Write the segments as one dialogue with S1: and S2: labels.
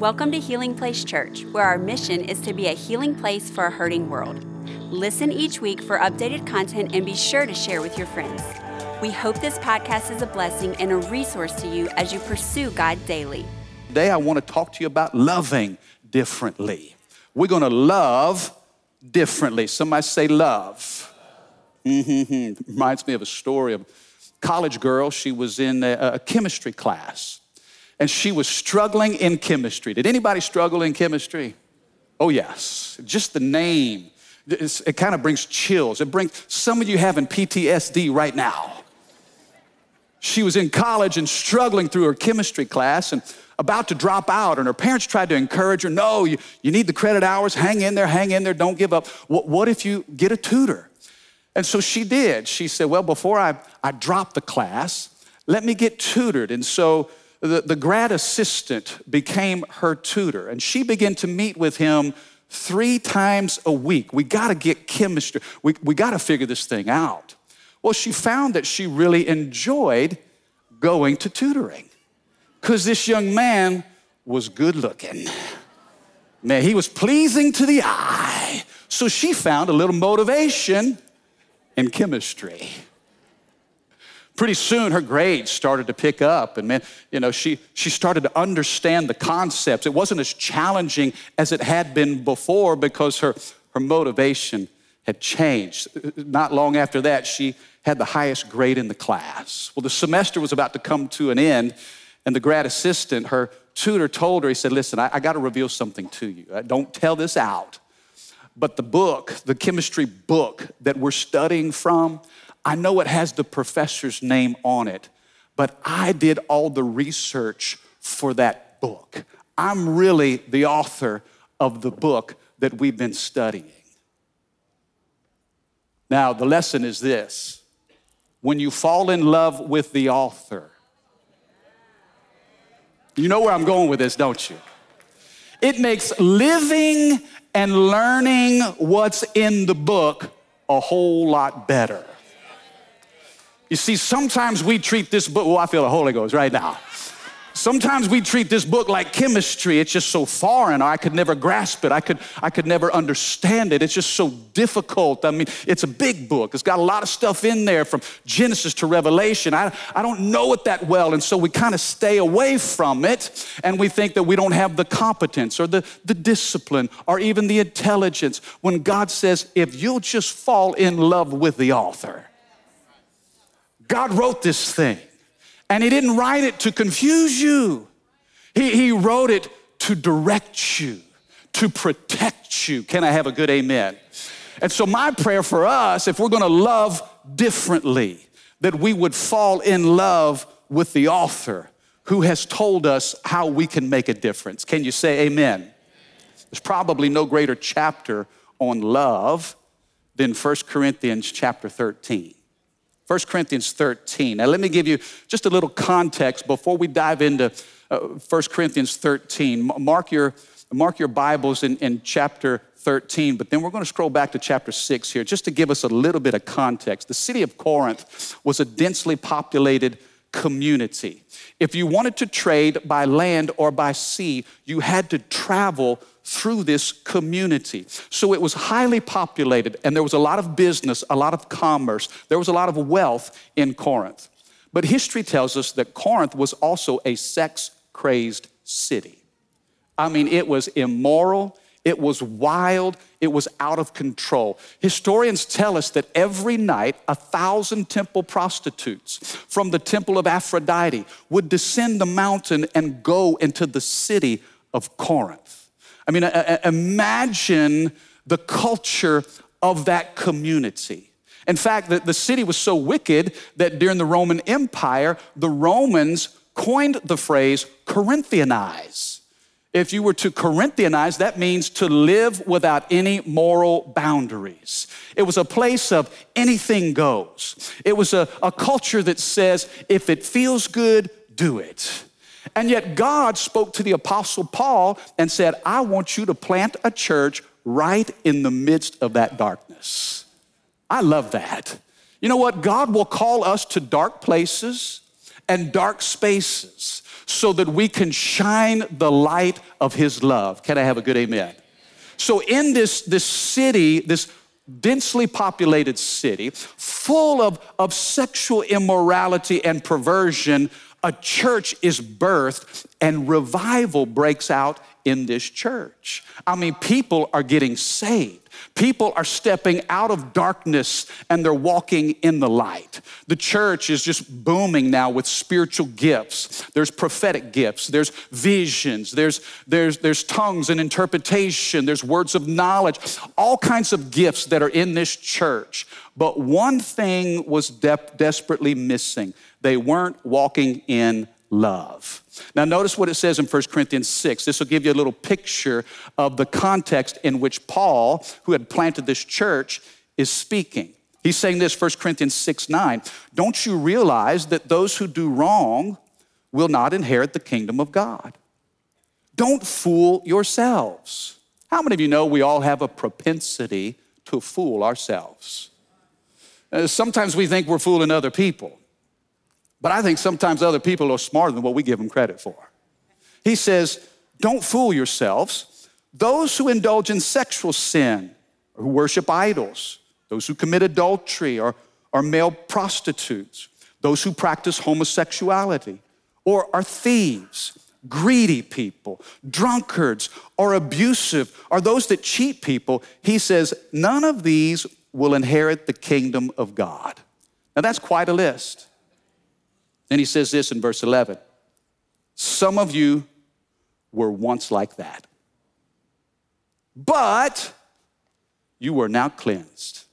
S1: Welcome to Healing Place Church, where our mission is to be a healing place for a hurting world. Listen each week for updated content and be sure to share with your friends. We hope this podcast is a blessing and a resource to you as you pursue God daily.
S2: Today, I want to talk to you about loving differently. We're going to love differently. Somebody say love. Reminds me of a story of a college girl. She was in a, a chemistry class and she was struggling in chemistry. Did anybody struggle in chemistry? Oh, yes. Just the name, it kind of brings chills. It brings some of you having PTSD right now. She was in college and struggling through her chemistry class and about to drop out, and her parents tried to encourage her no, you, you need the credit hours, hang in there, hang in there, don't give up. What, what if you get a tutor? And so she did. She said, Well, before I, I drop the class, let me get tutored. And so the, the grad assistant became her tutor, and she began to meet with him three times a week. We got to get chemistry, we, we got to figure this thing out. Well, she found that she really enjoyed going to tutoring because this young man was good looking. Man, he was pleasing to the eye. So she found a little motivation in chemistry pretty soon her grades started to pick up and man you know she she started to understand the concepts. It wasn't as challenging as it had been before because her her motivation had changed. Not long after that she had the highest grade in the class. Well the semester was about to come to an end and the grad assistant her tutor told her he said listen i, I got to reveal something to you. Don't tell this out but the book the chemistry book that we're studying from I know it has the professor's name on it, but I did all the research for that book. I'm really the author of the book that we've been studying. Now, the lesson is this when you fall in love with the author, you know where I'm going with this, don't you? It makes living and learning what's in the book a whole lot better. You see, sometimes we treat this book, oh, I feel the Holy Ghost right now. Sometimes we treat this book like chemistry. It's just so foreign. I could never grasp it. I could, I could never understand it. It's just so difficult. I mean, it's a big book. It's got a lot of stuff in there from Genesis to Revelation. I, I don't know it that well. And so we kind of stay away from it and we think that we don't have the competence or the, the discipline or even the intelligence. When God says, if you'll just fall in love with the author, God wrote this thing, and He didn't write it to confuse you, He, he wrote it to direct you, to protect you. Can I have a good amen? And so, my prayer for us, if we're gonna love differently, that we would fall in love with the author who has told us how we can make a difference. Can you say amen? There's probably no greater chapter on love than 1 Corinthians chapter 13. 1 Corinthians 13. Now, let me give you just a little context before we dive into uh, 1 Corinthians 13. Mark your, mark your Bibles in, in chapter 13, but then we're going to scroll back to chapter 6 here just to give us a little bit of context. The city of Corinth was a densely populated community. If you wanted to trade by land or by sea, you had to travel through this community. So it was highly populated, and there was a lot of business, a lot of commerce, there was a lot of wealth in Corinth. But history tells us that Corinth was also a sex crazed city. I mean, it was immoral, it was wild, it was out of control. Historians tell us that every night, a thousand temple prostitutes from the temple of Aphrodite would descend the mountain and go into the city of Corinth. I mean, imagine the culture of that community. In fact, the, city was so wicked that during the Roman Empire, the Romans coined the phrase Corinthianize. If you were to Corinthianize, that means to live without any moral boundaries. It was a place of anything goes. It was a, a culture that says, if it feels good, do it. And yet God spoke to the Apostle Paul and said, I want you to plant a church right in the midst of that darkness. I love that. You know what? God will call us to dark places and dark spaces so that we can shine the light of his love. Can I have a good amen? So, in this, this city, this densely populated city, full of, of sexual immorality and perversion, a church is birthed and revival breaks out in this church. I mean, people are getting saved. People are stepping out of darkness and they're walking in the light. The church is just booming now with spiritual gifts. There's prophetic gifts, there's visions, there's, there's, there's tongues and interpretation, there's words of knowledge, all kinds of gifts that are in this church. But one thing was de- desperately missing they weren't walking in love. Now, notice what it says in 1 Corinthians 6. This will give you a little picture of the context in which Paul, who had planted this church, is speaking. He's saying this, 1 Corinthians 6 9. Don't you realize that those who do wrong will not inherit the kingdom of God? Don't fool yourselves. How many of you know we all have a propensity to fool ourselves? Uh, sometimes we think we're fooling other people. But I think sometimes other people are smarter than what we give them credit for. He says, Don't fool yourselves. Those who indulge in sexual sin, or who worship idols, those who commit adultery or are male prostitutes, those who practice homosexuality, or are thieves, greedy people, drunkards, or abusive, or those that cheat people, he says, none of these will inherit the kingdom of God. Now that's quite a list. Then he says this in verse 11 Some of you were once like that, but you are now cleansed.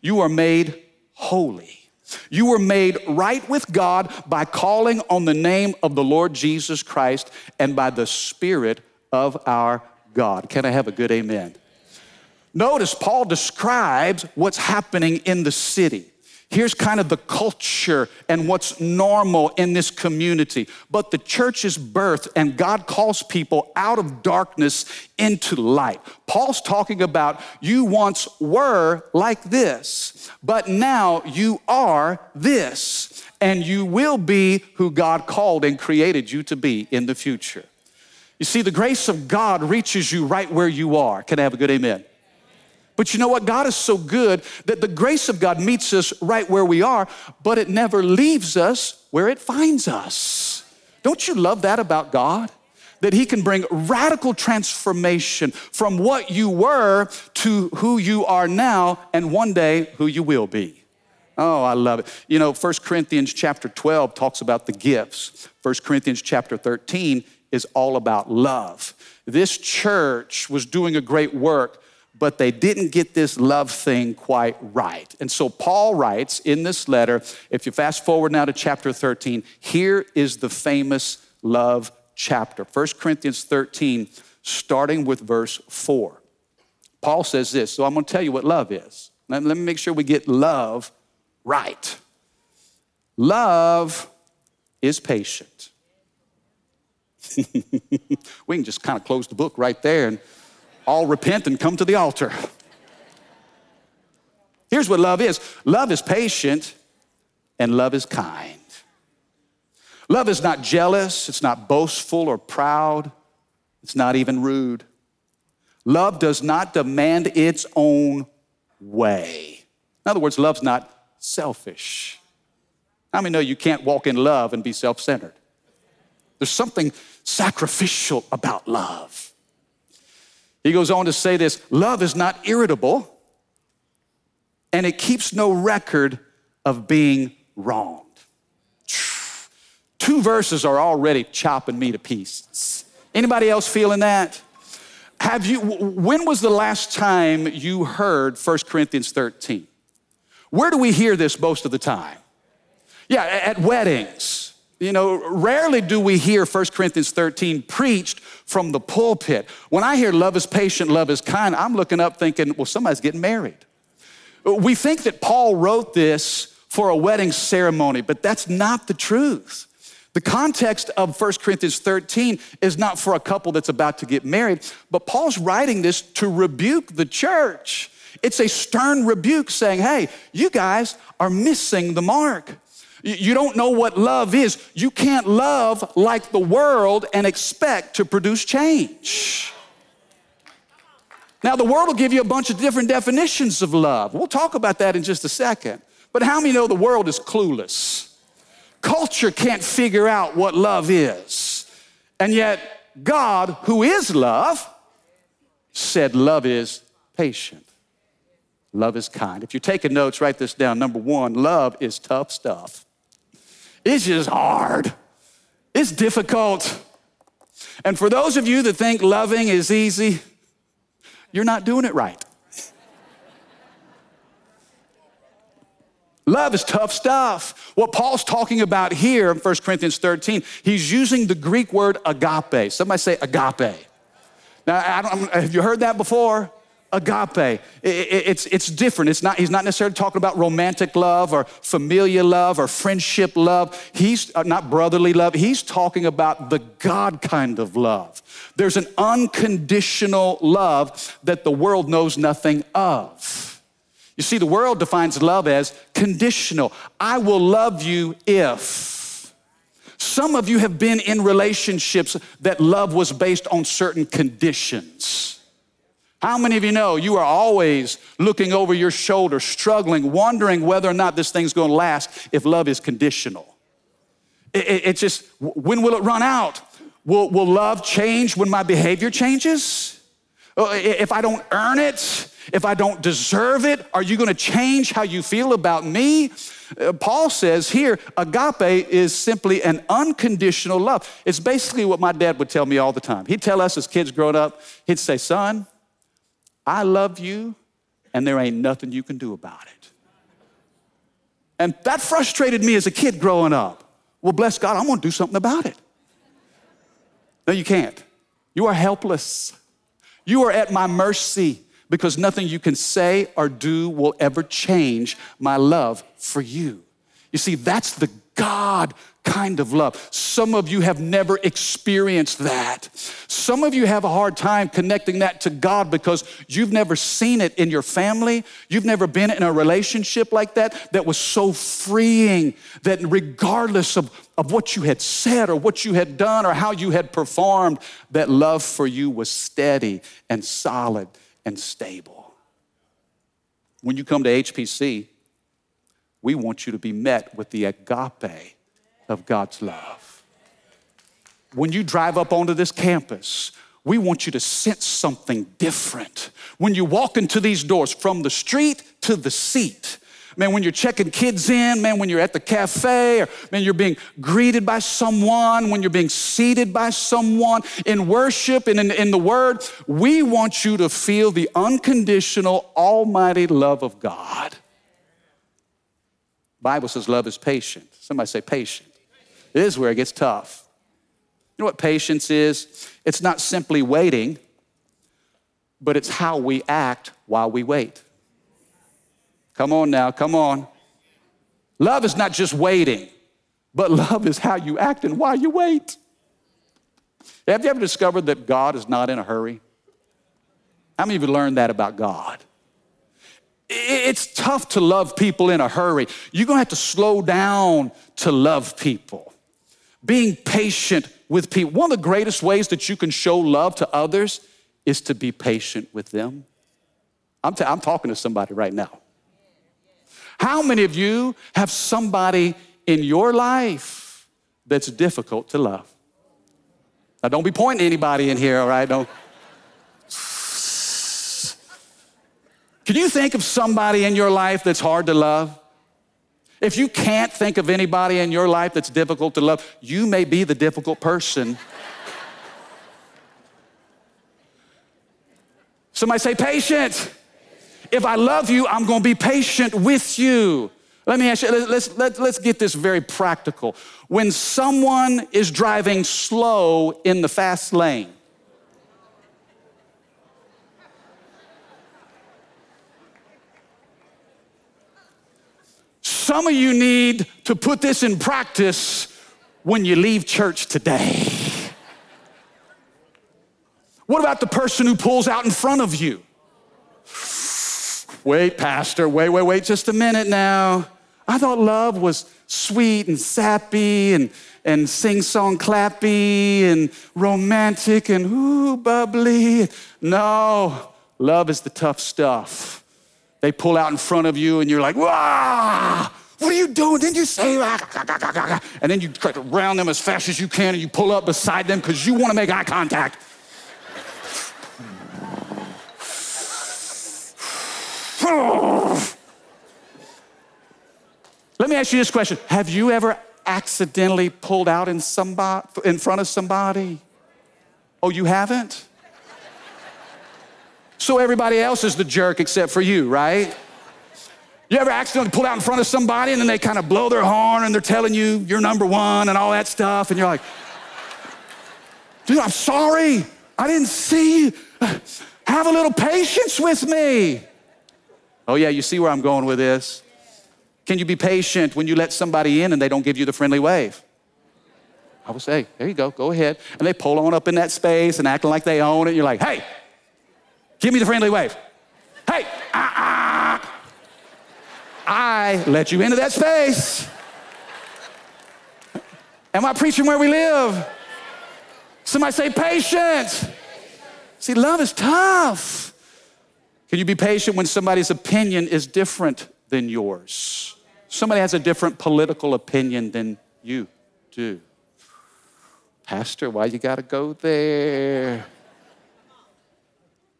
S2: You are made holy. You were made right with God by calling on the name of the Lord Jesus Christ and by the Spirit of our God. Can I have a good amen? Notice Paul describes what's happening in the city. Here's kind of the culture and what's normal in this community. But the church is birthed and God calls people out of darkness into light. Paul's talking about you once were like this, but now you are this, and you will be who God called and created you to be in the future. You see, the grace of God reaches you right where you are. Can I have a good amen? But you know what? God is so good that the grace of God meets us right where we are, but it never leaves us where it finds us. Don't you love that about God? That He can bring radical transformation from what you were to who you are now, and one day who you will be. Oh, I love it. You know, 1 Corinthians chapter 12 talks about the gifts. 1 Corinthians chapter 13 is all about love. This church was doing a great work but they didn't get this love thing quite right. And so Paul writes in this letter, if you fast forward now to chapter 13, here is the famous love chapter. 1 Corinthians 13, starting with verse 4. Paul says this, so I'm gonna tell you what love is. Let, me make sure we get love right. Love is patient. we can just kind of close the book right there and all repent and come to the altar. Here's what love is love is patient and love is kind. Love is not jealous, it's not boastful or proud, it's not even rude. Love does not demand its own way. In other words, love's not selfish. How many know you can't walk in love and be self centered? There's something sacrificial about love. He goes on to say this love is not irritable and it keeps no record of being wronged. Two verses are already chopping me to pieces. Anybody else feeling that? Have you when was the last time you heard 1 Corinthians 13? Where do we hear this most of the time? Yeah, at weddings. You know, rarely do we hear 1 Corinthians 13 preached from the pulpit. When I hear love is patient, love is kind, I'm looking up thinking, well, somebody's getting married. We think that Paul wrote this for a wedding ceremony, but that's not the truth. The context of 1 Corinthians 13 is not for a couple that's about to get married, but Paul's writing this to rebuke the church. It's a stern rebuke saying, hey, you guys are missing the mark. You don't know what love is. You can't love like the world and expect to produce change. Now, the world will give you a bunch of different definitions of love. We'll talk about that in just a second. But how many know the world is clueless? Culture can't figure out what love is. And yet, God, who is love, said love is patient. Love is kind. If you're taking notes, write this down. Number one, love is tough stuff. It's just hard, it's difficult. And for those of you that think loving is easy, you're not doing it right. Love is tough stuff. What Paul's talking about here in 1 Corinthians 13, he's using the Greek word agape. Somebody say agape. Now, have you heard that before? Agape. It's, it's different. It's not, he's not necessarily talking about romantic love or familial love or friendship love. He's uh, not brotherly love. He's talking about the God kind of love. There's an unconditional love that the world knows nothing of. You see, the world defines love as conditional. I will love you if. Some of you have been in relationships that love was based on certain conditions. How many of you know you are always looking over your shoulder, struggling, wondering whether or not this thing's gonna last if love is conditional? It, it, it's just, when will it run out? Will, will love change when my behavior changes? Uh, if I don't earn it, if I don't deserve it, are you going to change how you feel about me? Uh, Paul says here, agape is simply an unconditional love. It's basically what my dad would tell me all the time. He'd tell us as kids growing up, he'd say, Son, I love you, and there ain't nothing you can do about it. And that frustrated me as a kid growing up. Well, bless God, I'm gonna do something about it. No, you can't. You are helpless. You are at my mercy because nothing you can say or do will ever change my love for you. You see, that's the God kind of love. Some of you have never experienced that. Some of you have a hard time connecting that to God because you've never seen it in your family. You've never been in a relationship like that that was so freeing that regardless of, of what you had said or what you had done or how you had performed, that love for you was steady and solid and stable. When you come to HPC, we want you to be met with the agape of God's love. When you drive up onto this campus, we want you to sense something different. When you walk into these doors from the street to the seat, man, when you're checking kids in, man, when you're at the cafe, or man, you're being greeted by someone, when you're being seated by someone in worship and in, in the word, we want you to feel the unconditional, almighty love of God. Bible says love is patient. Somebody say patient. It is where it gets tough. You know what patience is? It's not simply waiting, but it's how we act while we wait. Come on now, come on. Love is not just waiting, but love is how you act and why you wait. Have you ever discovered that God is not in a hurry? How many of you learned that about God? It's tough to love people in a hurry. You're gonna have to slow down to love people. Being patient with people. One of the greatest ways that you can show love to others is to be patient with them. I'm, t- I'm talking to somebody right now. How many of you have somebody in your life that's difficult to love? Now, don't be pointing to anybody in here, all right? Don't. Can you think of somebody in your life that's hard to love? If you can't think of anybody in your life that's difficult to love, you may be the difficult person. Somebody say, patient. If I love you, I'm gonna be patient with you. Let me ask you, let's, let's, let's get this very practical. When someone is driving slow in the fast lane, some of you need to put this in practice when you leave church today. What about the person who pulls out in front of you? Wait, Pastor, wait, wait, wait just a minute now. I thought love was sweet and sappy and, and sing song clappy and romantic and ooh, bubbly. No, love is the tough stuff. They pull out in front of you and you're like, what are you doing? Didn't you say? that? And then you try to round them as fast as you can and you pull up beside them because you want to make eye contact. Let me ask you this question Have you ever accidentally pulled out in, somebody, in front of somebody? Oh, you haven't? So everybody else is the jerk except for you, right? You ever accidentally pull out in front of somebody and then they kind of blow their horn and they're telling you you're number one and all that stuff, and you're like, dude, I'm sorry. I didn't see you. Have a little patience with me. Oh, yeah, you see where I'm going with this. Can you be patient when you let somebody in and they don't give you the friendly wave? I would say, there you go, go ahead. And they pull on up in that space and acting like they own it. You're like, hey, give me the friendly wave. Hey, ah, ah. I let you into that space. Am I preaching where we live? Somebody say patience. See, love is tough. Can you be patient when somebody's opinion is different than yours? Somebody has a different political opinion than you do. Pastor, why you got to go there?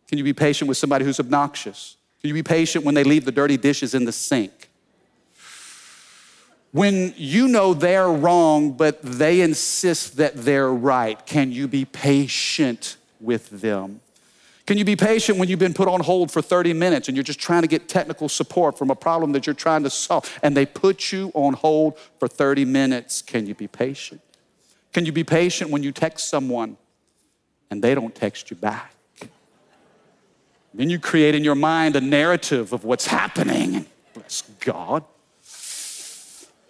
S2: Can you be patient with somebody who's obnoxious? Can you be patient when they leave the dirty dishes in the sink? When you know they're wrong, but they insist that they're right, can you be patient with them? Can you be patient when you've been put on hold for 30 minutes and you're just trying to get technical support from a problem that you're trying to solve and they put you on hold for 30 minutes? Can you be patient? Can you be patient when you text someone and they don't text you back? Then you create in your mind a narrative of what's happening. Bless God.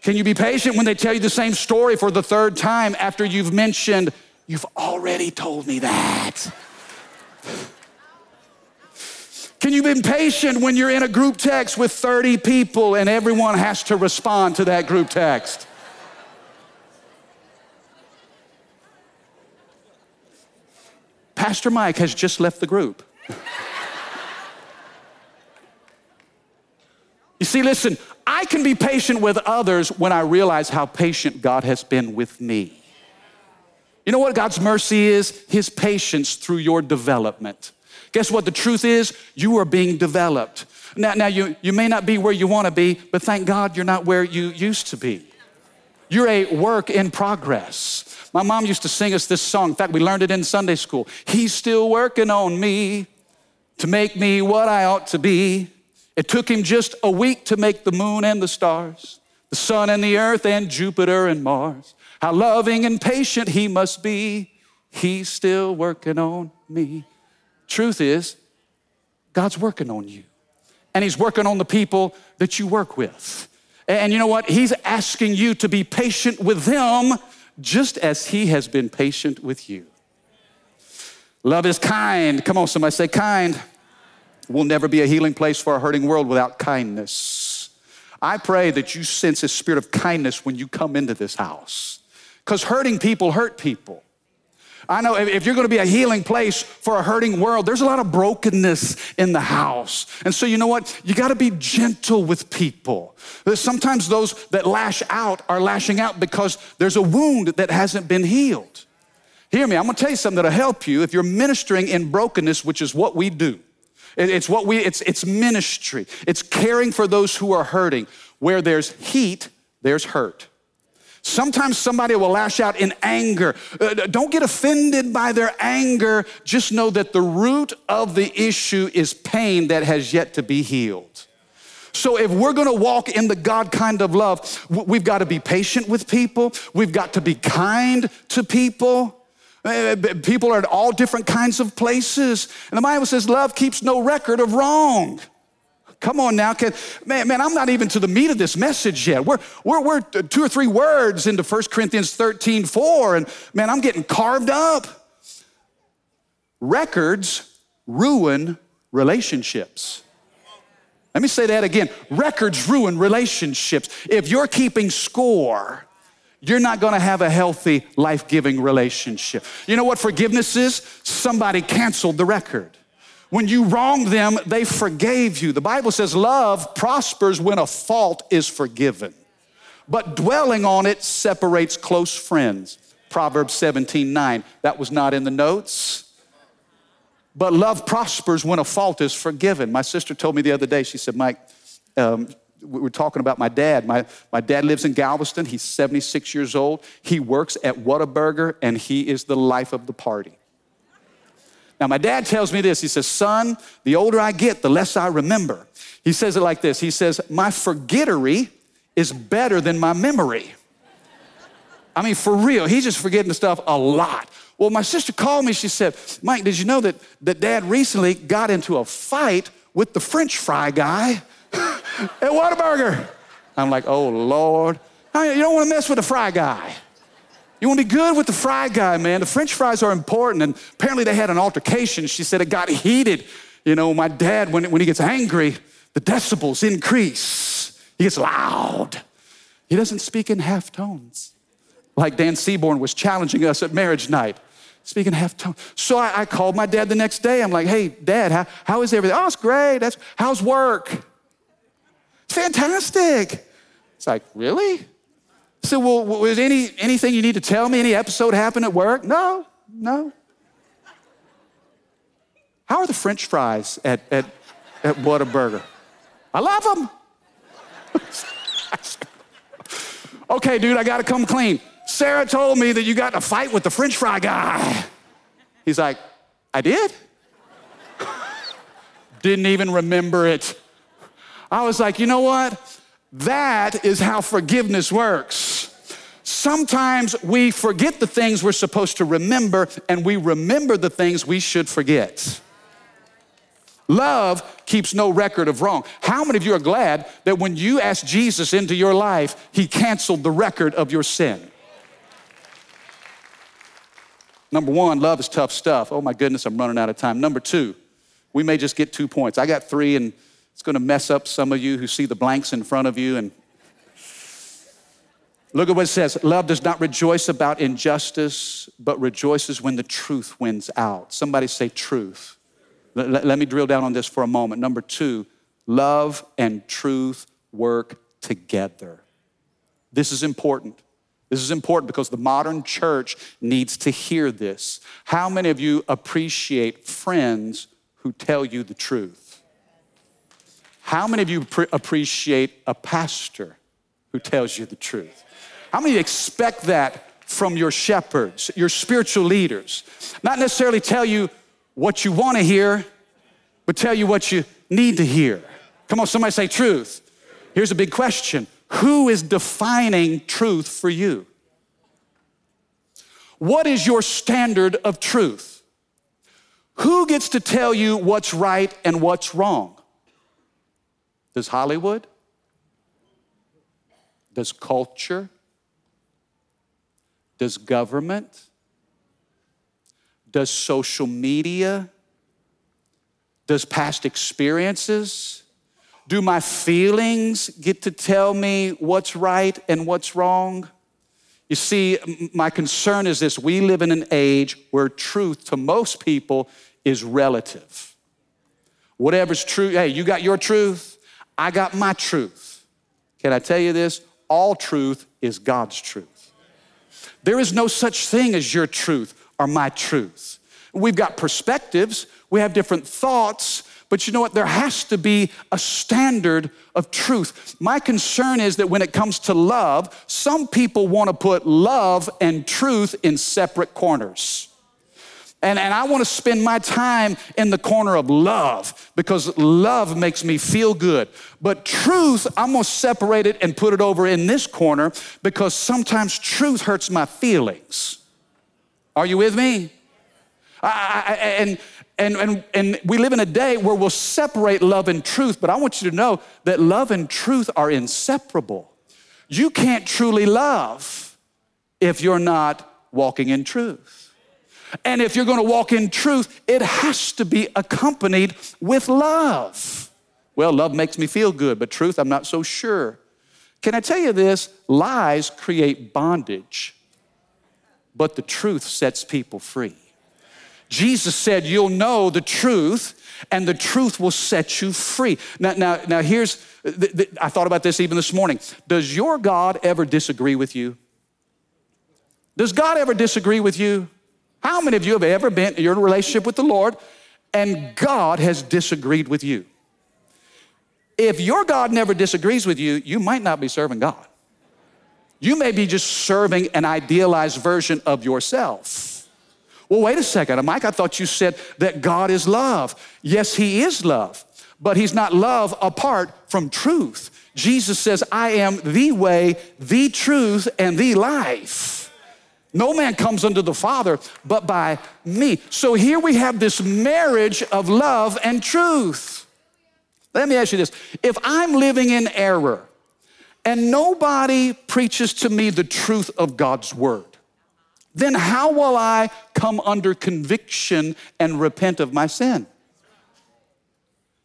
S2: Can you be patient when they tell you the same story for the third time after you've mentioned, you've already told me that? Can you be patient when you're in a group text with 30 people and everyone has to respond to that group text? Pastor Mike has just left the group. See, listen, I can be patient with others when I realize how patient God has been with me. You know what God's mercy is? His patience through your development. Guess what? The truth is, you are being developed. Now, now you, you may not be where you want to be, but thank God you're not where you used to be. You're a work in progress. My mom used to sing us this song. In fact, we learned it in Sunday school. He's still working on me to make me what I ought to be. It took him just a week to make the moon and the stars, the sun and the earth and Jupiter and Mars. How loving and patient he must be. He's still working on me. Truth is, God's working on you, and He's working on the people that you work with. And you know what? He's asking you to be patient with them just as He has been patient with you. Love is kind. Come on, somebody say kind. We'll never be a healing place for a hurting world without kindness. I pray that you sense a spirit of kindness when you come into this house. Because hurting people hurt people. I know if you're going to be a healing place for a hurting world, there's a lot of brokenness in the house. And so, you know what? You got to be gentle with people. Sometimes those that lash out are lashing out because there's a wound that hasn't been healed. Hear me, I'm going to tell you something that'll help you if you're ministering in brokenness, which is what we do. It's what we, it's, it's ministry. It's caring for those who are hurting. Where there's heat, there's hurt. Sometimes somebody will lash out in anger. Uh, don't get offended by their anger. Just know that the root of the issue is pain that has yet to be healed. So, if we're gonna walk in the God kind of love, we've got to be patient with people, we've got to be kind to people. Uh, people are at all different kinds of places. And the Bible says love keeps no record of wrong. Come on now. Can, man, man, I'm not even to the meat of this message yet. We're, we're, we're two or three words into 1 Corinthians 13, 4, and man, I'm getting carved up. Records ruin relationships. Let me say that again. Records ruin relationships. If you're keeping score, you're not gonna have a healthy, life giving relationship. You know what forgiveness is? Somebody canceled the record. When you wronged them, they forgave you. The Bible says love prospers when a fault is forgiven, but dwelling on it separates close friends. Proverbs 17 9. That was not in the notes. But love prospers when a fault is forgiven. My sister told me the other day, she said, Mike, um, we were talking about my dad. My, my dad lives in Galveston. He's 76 years old. He works at Whataburger, and he is the life of the party. Now, my dad tells me this. He says, Son, the older I get, the less I remember. He says it like this He says, My forgettery is better than my memory. I mean, for real, he's just forgetting stuff a lot. Well, my sister called me. She said, Mike, did you know that, that dad recently got into a fight with the French fry guy at Whataburger? I'm like, oh, Lord. You don't want to mess with the fry guy. You want to be good with the fry guy, man. The French fries are important. And apparently they had an altercation. She said it got heated. You know, my dad, when, when he gets angry, the decibels increase. He gets loud. He doesn't speak in half tones like Dan Seaborn was challenging us at marriage night. Speaking half tone. So I, I, called my dad the next day. I'm like, hey, dad, how, how is everything? Oh, it's great. That's, how's work? Fantastic. It's like, really? So, well, was any, anything you need to tell me? Any episode happened at work? No, no. How are the french fries at, at, at Whataburger? I love them. okay, dude, I got to come clean. Sarah told me that you got in a fight with the french fry guy. He's like, I did? Didn't even remember it. I was like, you know what? That is how forgiveness works. Sometimes we forget the things we're supposed to remember, and we remember the things we should forget. Love keeps no record of wrong. How many of you are glad that when you asked Jesus into your life, he canceled the record of your sin? Number one, love is tough stuff. Oh my goodness, I'm running out of time. Number two, we may just get two points. I got three, and it's going to mess up some of you who see the blanks in front of you. And look at what it says Love does not rejoice about injustice, but rejoices when the truth wins out. Somebody say truth. Let, let me drill down on this for a moment. Number two, love and truth work together. This is important. This is important because the modern church needs to hear this. How many of you appreciate friends who tell you the truth? How many of you pre- appreciate a pastor who tells you the truth? How many expect that from your shepherds, your spiritual leaders? Not necessarily tell you what you want to hear, but tell you what you need to hear. Come on, somebody say truth. Here's a big question who is defining truth for you? What is your standard of truth? Who gets to tell you what's right and what's wrong? Does Hollywood? Does culture? Does government? Does social media? Does past experiences? Do my feelings get to tell me what's right and what's wrong? You see, my concern is this we live in an age where truth to most people is relative. Whatever's true, hey, you got your truth, I got my truth. Can I tell you this? All truth is God's truth. There is no such thing as your truth or my truth. We've got perspectives, we have different thoughts, but you know what? There has to be a standard of truth. My concern is that when it comes to love, some people want to put love and truth in separate corners. And, and I want to spend my time in the corner of love because love makes me feel good. But truth, I'm going to separate it and put it over in this corner because sometimes truth hurts my feelings. Are you with me? I, I, and and, and, and we live in a day where we'll separate love and truth, but I want you to know that love and truth are inseparable. You can't truly love if you're not walking in truth. And if you're gonna walk in truth, it has to be accompanied with love. Well, love makes me feel good, but truth, I'm not so sure. Can I tell you this? Lies create bondage, but the truth sets people free. Jesus said, You'll know the truth, and the truth will set you free. Now, now, now here's, th- th- I thought about this even this morning. Does your God ever disagree with you? Does God ever disagree with you? How many of you have ever been, you're in a relationship with the Lord, and God has disagreed with you? If your God never disagrees with you, you might not be serving God. You may be just serving an idealized version of yourself. Well, wait a second, Mike, I thought you said that God is love. Yes, He is love, but He's not love apart from truth. Jesus says, I am the way, the truth, and the life. No man comes unto the Father but by me. So here we have this marriage of love and truth. Let me ask you this if I'm living in error and nobody preaches to me the truth of God's word, then how will I come under conviction and repent of my sin?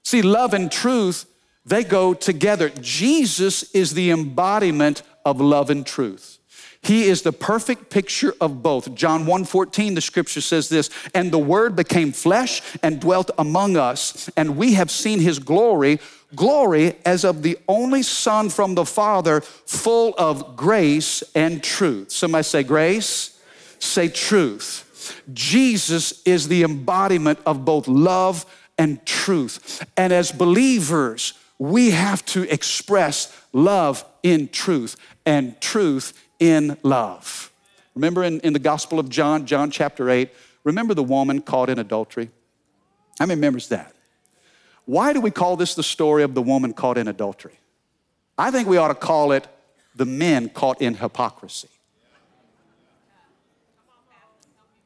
S2: See, love and truth, they go together. Jesus is the embodiment of love and truth. He is the perfect picture of both. John 1:14 the scripture says this, and the word became flesh and dwelt among us, and we have seen his glory, glory as of the only son from the Father, full of grace and truth. Somebody say grace, say truth. Jesus is the embodiment of both love and truth. And as believers, we have to express love in truth and truth in love. Remember in, in the Gospel of John, John chapter 8, remember the woman caught in adultery? How many remembers that? Why do we call this the story of the woman caught in adultery? I think we ought to call it the men caught in hypocrisy.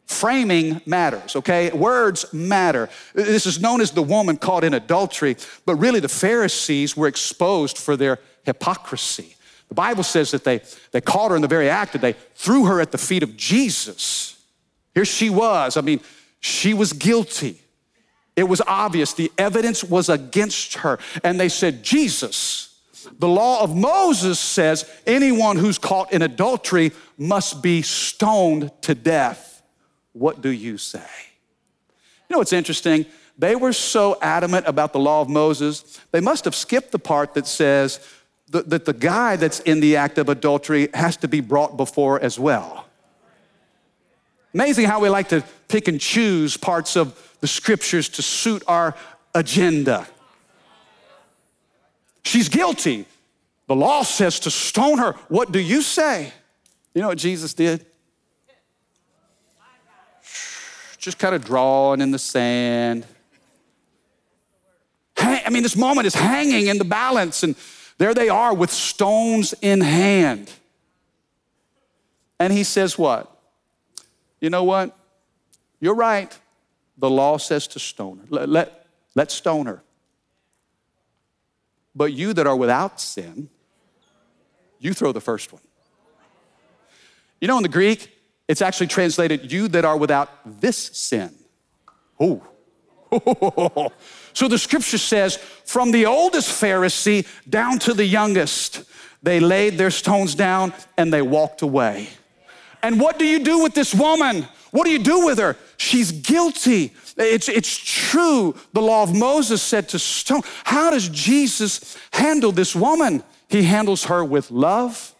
S2: Framing matters, okay? Words matter. This is known as the woman caught in adultery, but really the Pharisees were exposed for their hypocrisy. The Bible says that they, they caught her in the very act that they threw her at the feet of Jesus. Here she was. I mean, she was guilty. It was obvious. The evidence was against her. And they said, Jesus, the law of Moses says anyone who's caught in adultery must be stoned to death. What do you say? You know what's interesting? They were so adamant about the law of Moses, they must have skipped the part that says, that the guy that's in the act of adultery has to be brought before as well. Amazing how we like to pick and choose parts of the scriptures to suit our agenda. She's guilty. The law says to stone her. What do you say? You know what Jesus did? Just kind of drawing in the sand. I mean, this moment is hanging in the balance, and there they are with stones in hand. And he says, What? You know what? You're right. The law says to stone her. Let, let, let stone her. But you that are without sin, you throw the first one. You know, in the Greek, it's actually translated, you that are without this sin. Oh. So the scripture says, from the oldest Pharisee down to the youngest, they laid their stones down and they walked away. And what do you do with this woman? What do you do with her? She's guilty. It's, it's true. The law of Moses said to stone. How does Jesus handle this woman? He handles her with love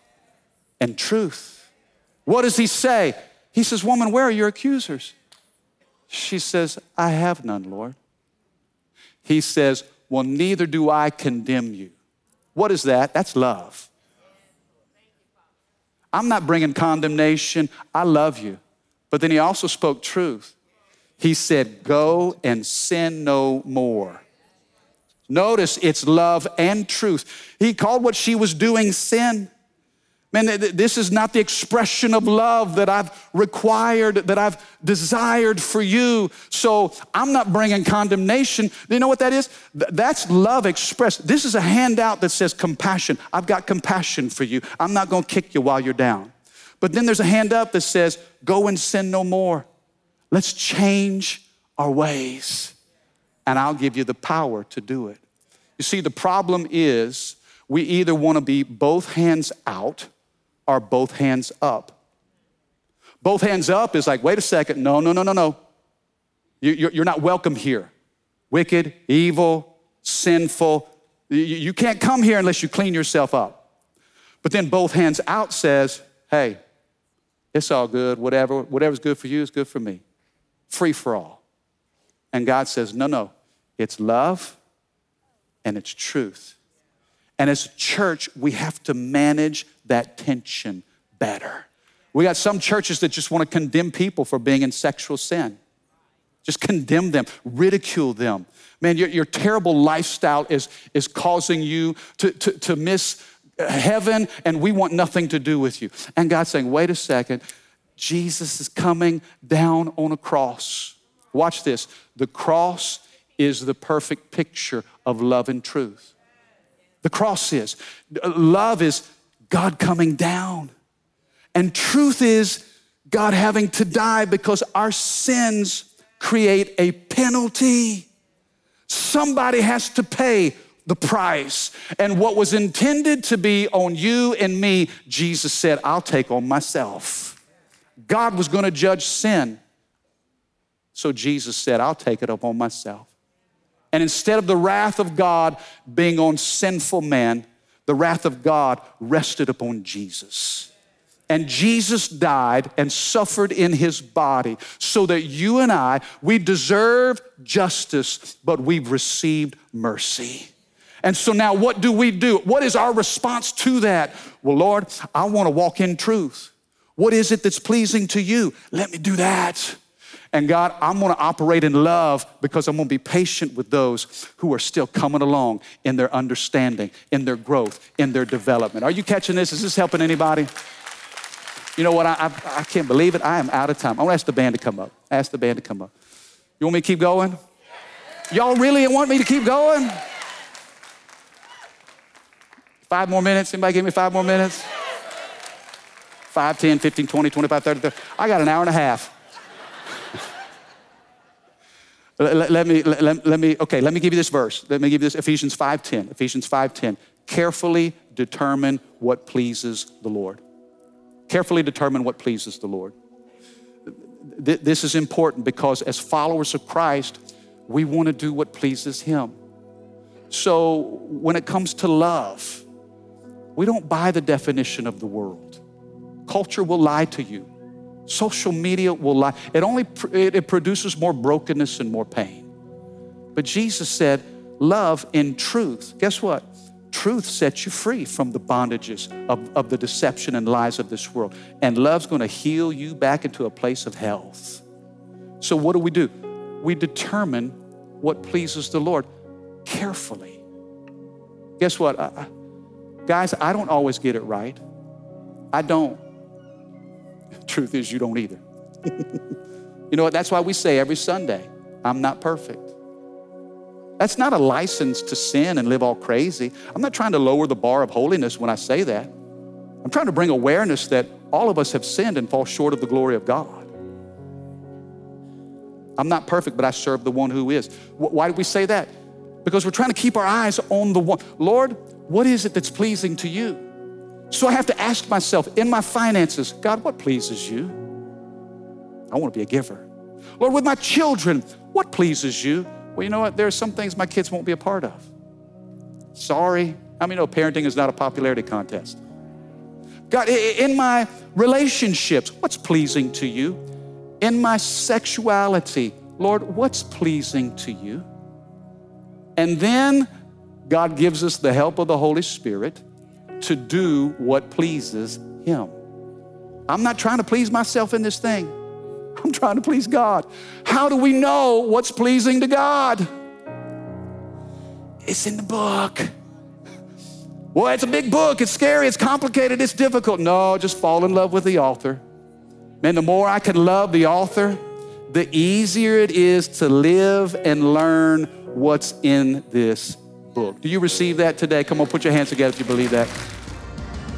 S2: and truth. What does he say? He says, Woman, where are your accusers? She says, I have none, Lord he says, Well, neither do I condemn you. What is that? That's love. I'm not bringing condemnation. I love you. But then he also spoke truth. He said, Go and sin no more. Notice it's love and truth. He called what she was doing sin. Man, this is not the expression of love that I've required, that I've desired for you. So I'm not bringing condemnation. You know what that is? That's love expressed. This is a handout that says compassion. I've got compassion for you. I'm not going to kick you while you're down. But then there's a hand up that says, go and sin no more. Let's change our ways, and I'll give you the power to do it. You see, the problem is we either want to be both hands out or both hands up. Both hands up is like, wait a second, no, no, no, no, no. You're not welcome here. Wicked, evil, sinful. You can't come here unless you clean yourself up. But then both hands out says, hey, it's all good. Whatever, whatever's good for you is good for me. Free for all. And God says, no, no, it's love and it's truth. And as a church, we have to manage that tension better. We got some churches that just want to condemn people for being in sexual sin. Just condemn them, ridicule them. Man, your, your terrible lifestyle is, is causing you to, to, to miss heaven, and we want nothing to do with you. And God's saying, wait a second, Jesus is coming down on a cross. Watch this. The cross is the perfect picture of love and truth. The cross is. Love is God coming down. And truth is God having to die because our sins create a penalty. Somebody has to pay the price. And what was intended to be on you and me, Jesus said, I'll take on myself. God was going to judge sin. So Jesus said, I'll take it upon myself. And instead of the wrath of God being on sinful man, the wrath of God rested upon Jesus. And Jesus died and suffered in his body so that you and I, we deserve justice, but we've received mercy. And so now, what do we do? What is our response to that? Well, Lord, I want to walk in truth. What is it that's pleasing to you? Let me do that. And God, I'm gonna operate in love because I'm gonna be patient with those who are still coming along in their understanding, in their growth, in their development. Are you catching this? Is this helping anybody? You know what? I, I, I can't believe it. I am out of time. I want to ask the band to come up. Ask the band to come up. You want me to keep going? Y'all really want me to keep going? Five more minutes? Anybody give me five more minutes? 5, 10, 15, 20, 25, 30, 30. I got an hour and a half. Let, let, me, let, let, me, okay, let me give you this verse. Let me give you this Ephesians 5.10. Ephesians 5.10. Carefully determine what pleases the Lord. Carefully determine what pleases the Lord. This is important because as followers of Christ, we want to do what pleases Him. So when it comes to love, we don't buy the definition of the world. Culture will lie to you. Social media will lie. It only it produces more brokenness and more pain. But Jesus said, love in truth. Guess what? Truth sets you free from the bondages of, of the deception and lies of this world. And love's gonna heal you back into a place of health. So, what do we do? We determine what pleases the Lord carefully. Guess what? I, guys, I don't always get it right. I don't. Truth is, you don't either. you know what? That's why we say every Sunday, I'm not perfect. That's not a license to sin and live all crazy. I'm not trying to lower the bar of holiness when I say that. I'm trying to bring awareness that all of us have sinned and fall short of the glory of God. I'm not perfect, but I serve the one who is. Why do we say that? Because we're trying to keep our eyes on the one. Lord, what is it that's pleasing to you? So I have to ask myself in my finances, God, what pleases you? I want to be a giver. Lord, with my children, what pleases you? Well, you know what? There are some things my kids won't be a part of. Sorry. I mean, no, parenting is not a popularity contest. God, in my relationships, what's pleasing to you? In my sexuality, Lord, what's pleasing to you? And then God gives us the help of the Holy Spirit to do what pleases Him. I'm not trying to please myself in this thing. I'm trying to please God. How do we know what's pleasing to God? It's in the book. Well, it's a big book. It's scary. It's complicated. It's difficult. No, just fall in love with the author. Man, the more I can love the author, the easier it is to live and learn what's in this book. Do you receive that today? Come on, put your hands together if you believe that.